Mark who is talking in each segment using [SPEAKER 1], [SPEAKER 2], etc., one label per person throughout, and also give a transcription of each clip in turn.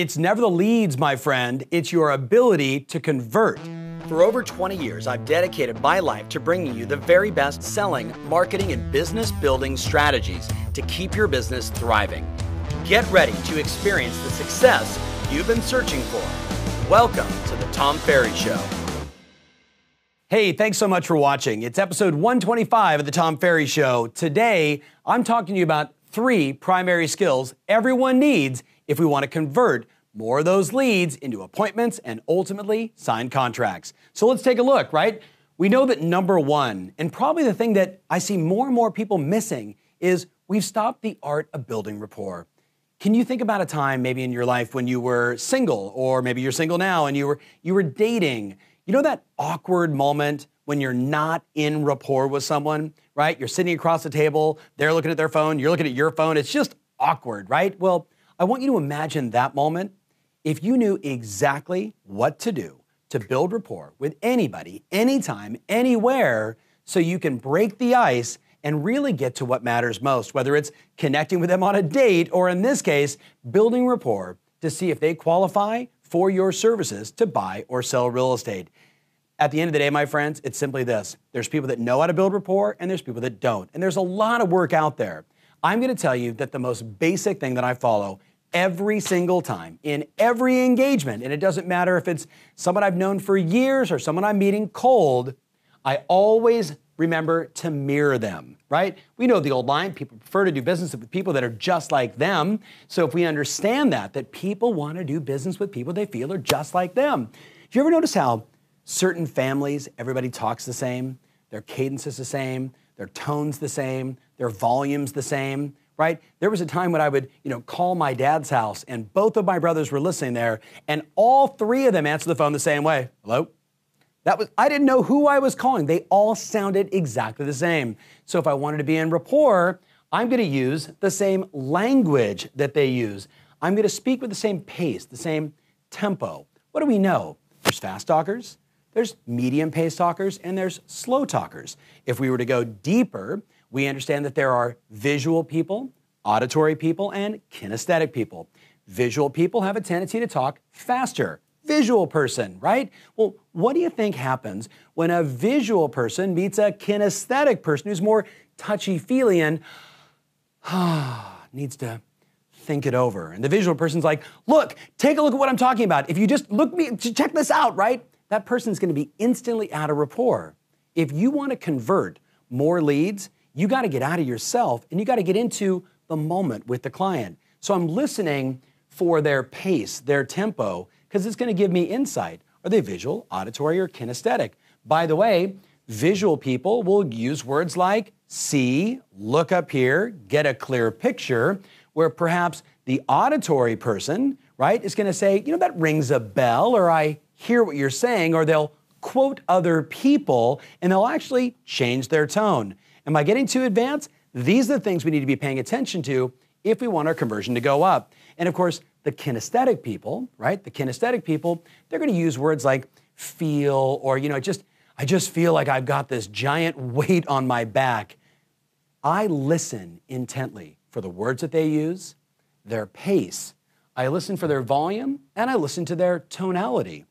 [SPEAKER 1] It's never the leads, my friend, it's your ability to convert. For over 20 years, I've dedicated my life to bringing you the very best selling, marketing, and business building strategies to keep your business thriving. Get ready to experience the success you've been searching for. Welcome to the Tom Ferry Show. Hey, thanks so much for watching. It's episode 125 of the Tom Ferry Show. Today, I'm talking to you about three primary skills everyone needs if we want to convert more of those leads into appointments and ultimately sign contracts. So let's take a look, right? We know that number one, and probably the thing that I see more and more people missing, is we've stopped the art of building rapport. Can you think about a time maybe in your life when you were single, or maybe you're single now and you were you were dating? You know that awkward moment when you're not in rapport with someone, right? You're sitting across the table, they're looking at their phone, you're looking at your phone. It's just awkward, right? Well, I want you to imagine that moment if you knew exactly what to do to build rapport with anybody, anytime, anywhere, so you can break the ice and really get to what matters most, whether it's connecting with them on a date or, in this case, building rapport to see if they qualify for your services to buy or sell real estate. At the end of the day, my friends, it's simply this there's people that know how to build rapport and there's people that don't. And there's a lot of work out there. I'm going to tell you that the most basic thing that I follow every single time in every engagement. And it doesn't matter if it's someone I've known for years or someone I'm meeting cold, I always remember to mirror them, right? We know the old line people prefer to do business with people that are just like them. So if we understand that, that people want to do business with people they feel are just like them. Do you ever notice how certain families, everybody talks the same, their cadence is the same, their tone's the same, their volume's the same? Right? There was a time when I would, you know, call my dad's house and both of my brothers were listening there and all three of them answered the phone the same way. Hello? That was I didn't know who I was calling. They all sounded exactly the same. So if I wanted to be in rapport, I'm going to use the same language that they use. I'm going to speak with the same pace, the same tempo. What do we know? There's fast talkers, there's medium pace talkers, and there's slow talkers. If we were to go deeper, we understand that there are visual people, auditory people, and kinesthetic people. Visual people have a tendency to talk faster. Visual person, right? Well, what do you think happens when a visual person meets a kinesthetic person who's more touchy feely and needs to think it over? And the visual person's like, look, take a look at what I'm talking about. If you just look me, check this out, right? That person's gonna be instantly out of rapport. If you wanna convert more leads, you got to get out of yourself and you got to get into the moment with the client. So I'm listening for their pace, their tempo, because it's going to give me insight. Are they visual, auditory, or kinesthetic? By the way, visual people will use words like see, look up here, get a clear picture, where perhaps the auditory person, right, is going to say, you know, that rings a bell, or I hear what you're saying, or they'll quote other people and they'll actually change their tone. Am I getting too advanced? These are the things we need to be paying attention to if we want our conversion to go up. And of course, the kinesthetic people, right? The kinesthetic people, they're going to use words like feel or, you know, just, I just feel like I've got this giant weight on my back. I listen intently for the words that they use, their pace. I listen for their volume, and I listen to their tonality.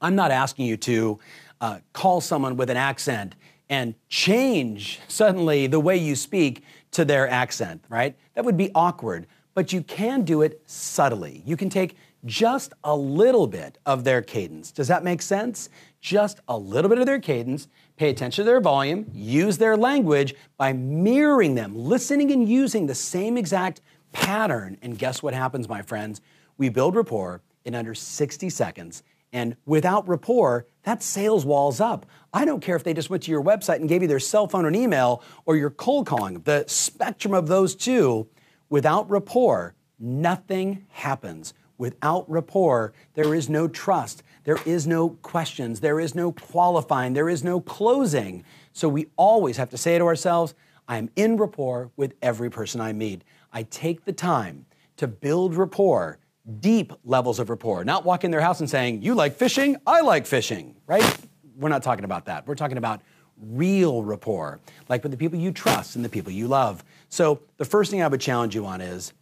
[SPEAKER 1] I'm not asking you to uh, call someone with an accent and change suddenly the way you speak to their accent, right? That would be awkward. But you can do it subtly. You can take just a little bit of their cadence. Does that make sense? Just a little bit of their cadence, pay attention to their volume, use their language by mirroring them, listening and using the same exact pattern. And guess what happens, my friends? We build rapport in under 60 seconds and without rapport, that sales wall's up. I don't care if they just went to your website and gave you their cell phone and email or you're cold calling. The spectrum of those two, without rapport, nothing happens. Without rapport, there is no trust. There is no questions. There is no qualifying. There is no closing. So we always have to say to ourselves, I am in rapport with every person I meet. I take the time to build rapport deep levels of rapport, not walk in their house and saying, You like fishing? I like fishing, right? We're not talking about that. We're talking about real rapport, like with the people you trust and the people you love. So, the first thing I would challenge you on is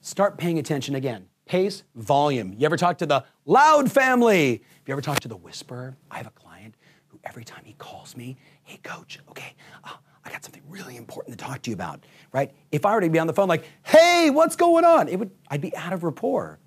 [SPEAKER 1] start paying attention again. pace, volume. You ever talk to the loud family? Have you ever talked to the whisperer? I have a client who every time he calls me, hey, coach, okay, uh, I got something really important to talk to you about, right? If I were to be on the phone like, hey, what's going on? It would, I'd be out of rapport.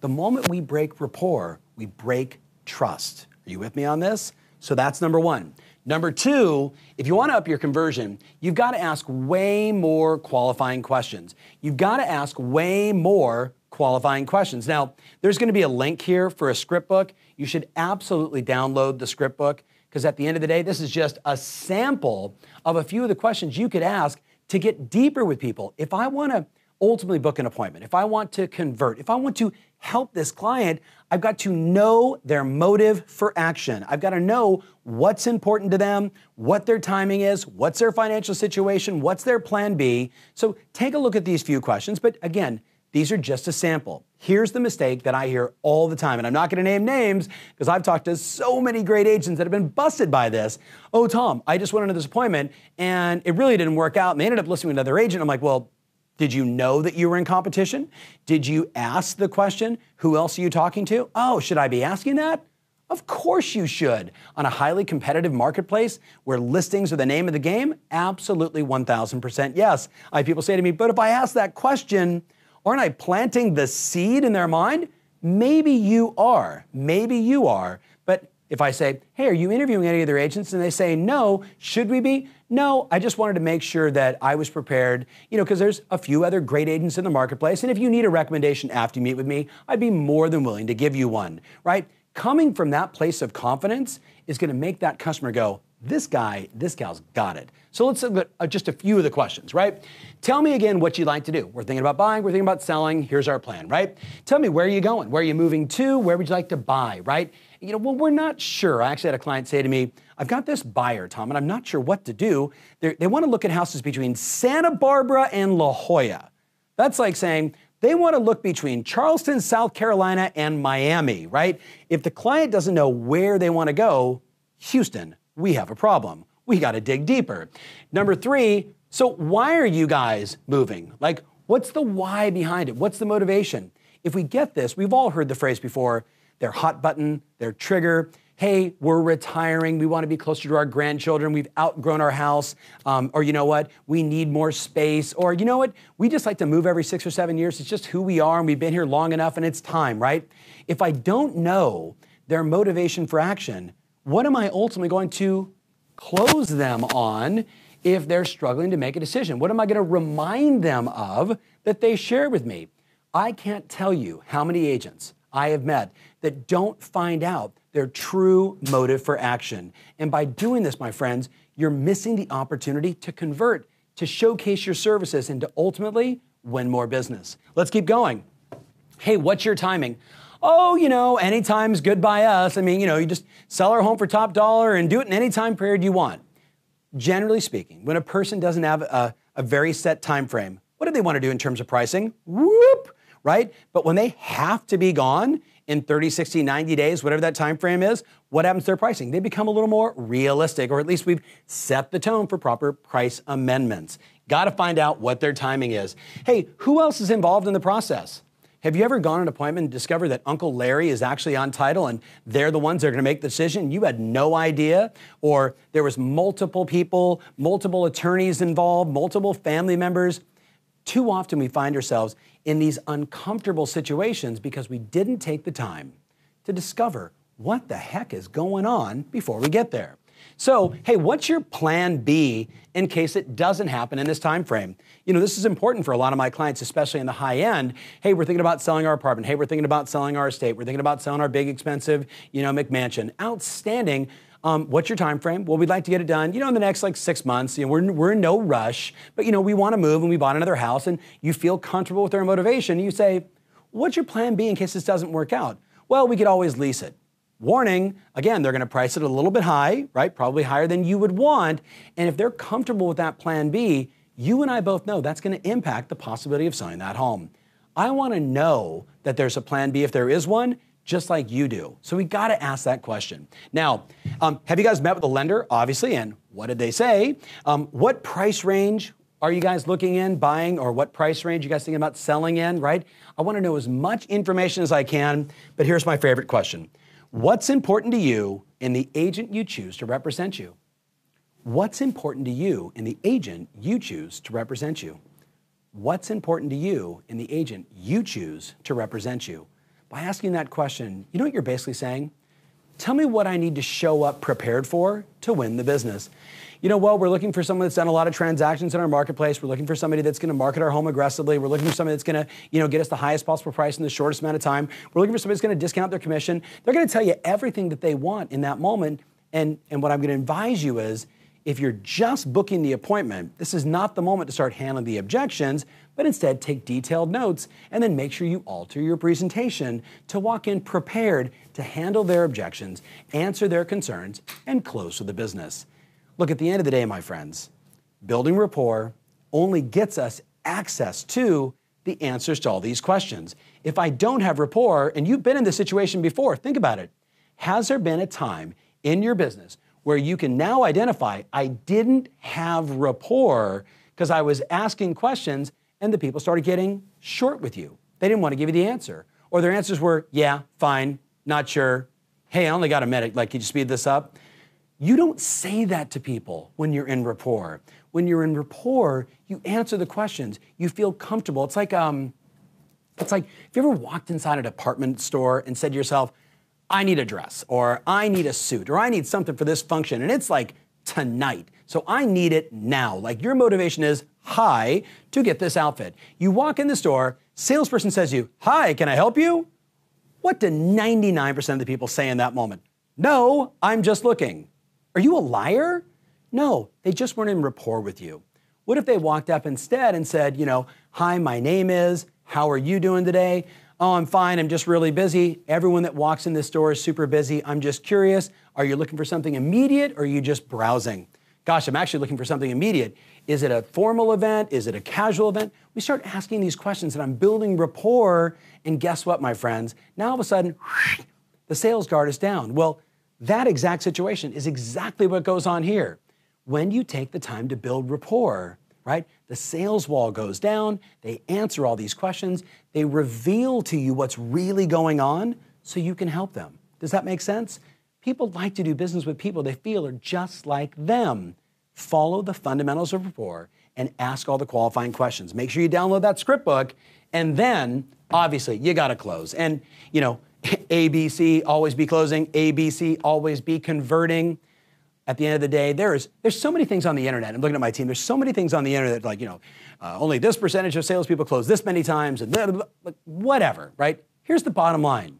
[SPEAKER 1] The moment we break rapport, we break trust. Are you with me on this? So that's number one. Number two, if you want to up your conversion, you've got to ask way more qualifying questions. You've got to ask way more qualifying questions. Now, there's going to be a link here for a script book. You should absolutely download the script book because at the end of the day, this is just a sample of a few of the questions you could ask to get deeper with people. If I want to ultimately book an appointment, if I want to convert, if I want to help this client, I've got to know their motive for action. I've got to know what's important to them, what their timing is, what's their financial situation, what's their plan B. So take a look at these few questions. But again, these are just a sample. Here's the mistake that I hear all the time, and I'm not going to name names because I've talked to so many great agents that have been busted by this. Oh, Tom, I just went into this appointment and it really didn't work out, and they ended up listening to another agent. I'm like, well, did you know that you were in competition? Did you ask the question, who else are you talking to? Oh, should I be asking that? Of course you should. On a highly competitive marketplace where listings are the name of the game, absolutely 1000% yes. I have people say to me, but if I ask that question, aren't I planting the seed in their mind? Maybe you are. Maybe you are. But if I say, hey, are you interviewing any other agents? And they say, no, should we be? No, I just wanted to make sure that I was prepared, you know, because there's a few other great agents in the marketplace. And if you need a recommendation after you meet with me, I'd be more than willing to give you one, right? Coming from that place of confidence is going to make that customer go, this guy, this gal's got it. So let's look at uh, just a few of the questions, right? Tell me again what you'd like to do. We're thinking about buying, we're thinking about selling. Here's our plan, right? Tell me where are you going? Where are you moving to? Where would you like to buy, right? You know, well, we're not sure. I actually had a client say to me, I've got this buyer, Tom, and I'm not sure what to do. They're, they want to look at houses between Santa Barbara and La Jolla. That's like saying, they want to look between Charleston, South Carolina, and Miami, right? If the client doesn't know where they want to go, Houston, we have a problem. We got to dig deeper. Number three, so why are you guys moving? Like, what's the why behind it? What's the motivation? If we get this, we've all heard the phrase before their hot button, their trigger. Hey, we're retiring. We want to be closer to our grandchildren. We've outgrown our house. Um, or you know what? We need more space. Or you know what? We just like to move every six or seven years. It's just who we are, and we've been here long enough, and it's time, right? If I don't know their motivation for action, what am I ultimately going to close them on if they're struggling to make a decision? What am I going to remind them of that they share with me? I can't tell you how many agents I have met that don't find out their true motive for action. And by doing this, my friends, you're missing the opportunity to convert, to showcase your services, and to ultimately win more business. Let's keep going. Hey, what's your timing? oh, you know, anytime's good by us. I mean, you know, you just sell our home for top dollar and do it in any time period you want. Generally speaking, when a person doesn't have a, a very set time frame, what do they want to do in terms of pricing? Whoop, right? But when they have to be gone in 30, 60, 90 days, whatever that time frame is, what happens to their pricing? They become a little more realistic, or at least we've set the tone for proper price amendments. Got to find out what their timing is. Hey, who else is involved in the process? Have you ever gone on an appointment and discovered that Uncle Larry is actually on title and they're the ones that are going to make the decision? You had no idea? Or there was multiple people, multiple attorneys involved, multiple family members? Too often we find ourselves in these uncomfortable situations because we didn't take the time to discover what the heck is going on before we get there. So, hey, what's your plan B in case it doesn't happen in this time frame? You know, this is important for a lot of my clients, especially in the high end. Hey, we're thinking about selling our apartment. Hey, we're thinking about selling our estate. We're thinking about selling our big, expensive, you know, McMansion. Outstanding. Um, what's your time frame? Well, we'd like to get it done, you know, in the next like six months. You know, we're, we're in no rush, but you know, we want to move and we bought another house and you feel comfortable with our motivation. You say, what's your plan B in case this doesn't work out? Well, we could always lease it. Warning, again, they're going to price it a little bit high, right? Probably higher than you would want. And if they're comfortable with that plan B, you and I both know that's going to impact the possibility of selling that home. I want to know that there's a plan B if there is one, just like you do. So we got to ask that question. Now, um, have you guys met with a lender? Obviously, and what did they say? Um, what price range Are you guys looking in, buying, or what price range you guys thinking about selling in, right? I want to know as much information as I can, but here's my favorite question. What's important to you in the agent you choose to represent you? What's important to you in the agent you choose to represent you? What's important to you in the agent you choose to represent you? By asking that question, you know what you're basically saying? Tell me what I need to show up prepared for to win the business you know, well, we're looking for someone that's done a lot of transactions in our marketplace. We're looking for somebody that's going to market our home aggressively. We're looking for somebody that's going to, you know, get us the highest possible price in the shortest amount of time. We're looking for somebody that's going to discount their commission. They're going to tell you everything that they want in that moment. And, and what I'm going to advise you is if you're just booking the appointment, this is not the moment to start handling the objections, but instead take detailed notes and then make sure you alter your presentation to walk in prepared to handle their objections, answer their concerns, and close with the business. Look, at the end of the day, my friends, building rapport only gets us access to the answers to all these questions. If I don't have rapport, and you've been in this situation before, think about it. Has there been a time in your business where you can now identify, I didn't have rapport because I was asking questions and the people started getting short with you? They didn't want to give you the answer. Or their answers were, yeah, fine, not sure. Hey, I only got a minute. Like, could you speed this up? You don't say that to people when you're in rapport. When you're in rapport, you answer the questions. You feel comfortable. It's like um, it's like if you ever walked inside a department store and said to yourself, "I need a dress," or "I need a suit," or "I need something for this function," and it's like tonight. So I need it now. Like your motivation is high to get this outfit. You walk in the store, salesperson says to you, "Hi, can I help you?" What do 99% of the people say in that moment? No, I'm just looking. Are you a liar? No, they just weren't in rapport with you. What if they walked up instead and said, you know, hi, my name is, how are you doing today? Oh, I'm fine, I'm just really busy. Everyone that walks in this store is super busy. I'm just curious. Are you looking for something immediate or are you just browsing? Gosh, I'm actually looking for something immediate. Is it a formal event? Is it a casual event? We start asking these questions and I'm building rapport. And guess what, my friends? Now all of a sudden, the sales guard is down. Well, that exact situation is exactly what goes on here. When you take the time to build rapport, right? The sales wall goes down, they answer all these questions, they reveal to you what's really going on so you can help them. Does that make sense? People like to do business with people they feel are just like them. Follow the fundamentals of rapport and ask all the qualifying questions. Make sure you download that script book and then obviously you got to close. And you know, ABC, always be closing, ABC, always be converting. At the end of the day, there's there's so many things on the internet. I'm looking at my team. There's so many things on the internet, like you know, uh, only this percentage of salespeople close this many times, and blah, blah, blah, whatever. Right? Here's the bottom line: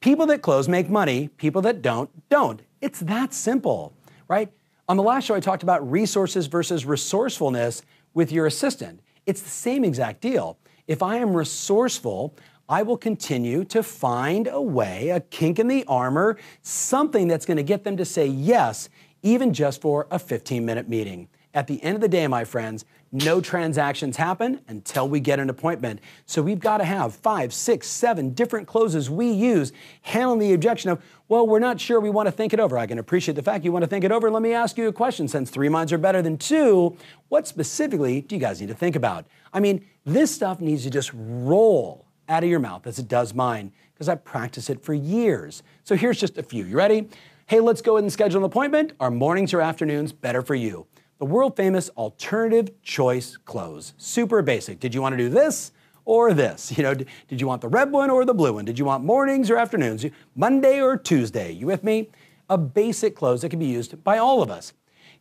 [SPEAKER 1] people that close make money. People that don't don't. It's that simple, right? On the last show, I talked about resources versus resourcefulness with your assistant. It's the same exact deal. If I am resourceful, I will continue to find a way, a kink in the armor, something that's going to get them to say yes, even just for a 15 minute meeting. At the end of the day, my friends, no transactions happen until we get an appointment. So we've got to have five, six, seven different closes we use, handling the objection of, well, we're not sure, we want to think it over. I can appreciate the fact you want to think it over. Let me ask you a question. Since three minds are better than two, what specifically do you guys need to think about? I mean, this stuff needs to just roll out of your mouth as it does mine, because I practice it for years. So here's just a few. You ready? Hey, let's go ahead and schedule an appointment. Are mornings or afternoons better for you? The world famous alternative choice close. Super basic. Did you want to do this or this? You know, did you want the red one or the blue one? Did you want mornings or afternoons? Monday or Tuesday? You with me? A basic close that can be used by all of us.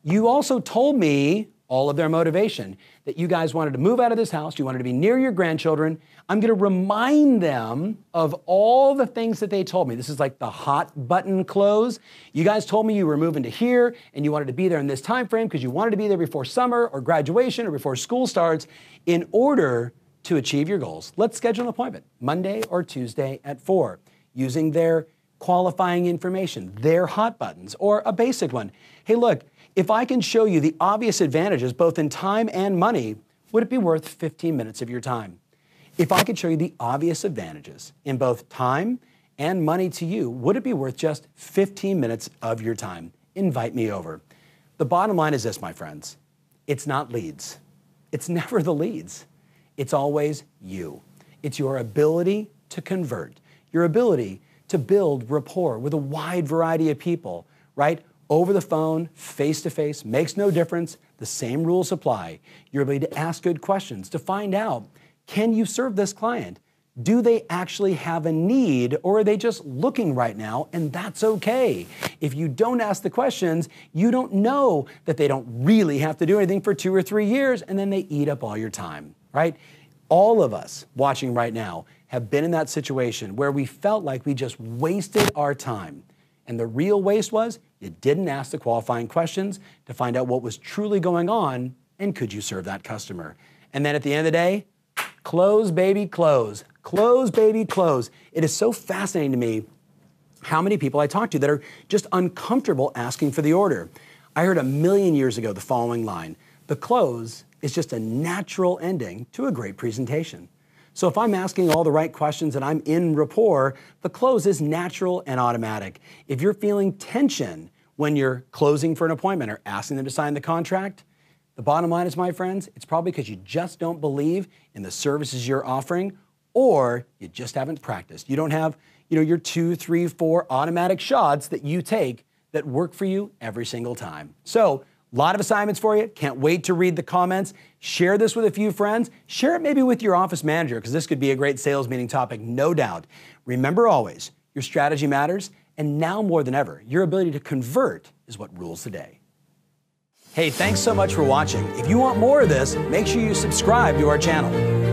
[SPEAKER 1] You also told me all of their motivation. That you guys wanted to move out of this house, you wanted to be near your grandchildren. I'm going to remind them of all the things that they told me. This is like the hot button close. You guys told me you were moving to here and you wanted to be there in this time frame because you wanted to be there before summer or graduation or before school starts in order to achieve your goals. Let's schedule an appointment Monday or Tuesday at 4 using their qualifying information, their hot buttons, or a basic one. Hey, look, if I can show you the obvious advantages, both in time and money, would it be worth 15 minutes of your time? If I could show you the obvious advantages in both time and money to you, would it be worth just 15 minutes of your time? Invite me over. The bottom line is this, my friends it's not leads, it's never the leads. It's always you. It's your ability to convert, your ability to build rapport with a wide variety of people, right? Over the phone, face to face, makes no difference. The same rules apply. Your ability to ask good questions, to find out can you serve this client? Do they actually have a need or are they just looking right now? And that's okay. If you don't ask the questions, you don't know that they don't really have to do anything for two or three years and then they eat up all your time, right? All of us watching right now have been in that situation where we felt like we just wasted our time. And the real waste was you didn't ask the qualifying questions to find out what was truly going on and could you serve that customer. And then at the end of the day, close, baby, close. Close, baby, close. It is so fascinating to me how many people I talk to that are just uncomfortable asking for the order. I heard a million years ago the following line The close is just a natural ending to a great presentation. So if I'm asking all the right questions and I'm in rapport, the close is natural and automatic. If you're feeling tension when you're closing for an appointment or asking them to sign the contract, the bottom line is, my friends, it's probably because you just don't believe in the services you're offering or you just haven't practiced. You don't have, you know, your two, three, four automatic shots that you take that work for you every single time. So, a lot of assignments for you. Can't wait to read the comments. Share this with a few friends. Share it maybe with your office manager because this could be a great sales meeting topic, no doubt. Remember always, your strategy matters, and now more than ever, your ability to convert is what rules the day. Hey, thanks so much for watching. If you want more of this, make sure you subscribe to our channel.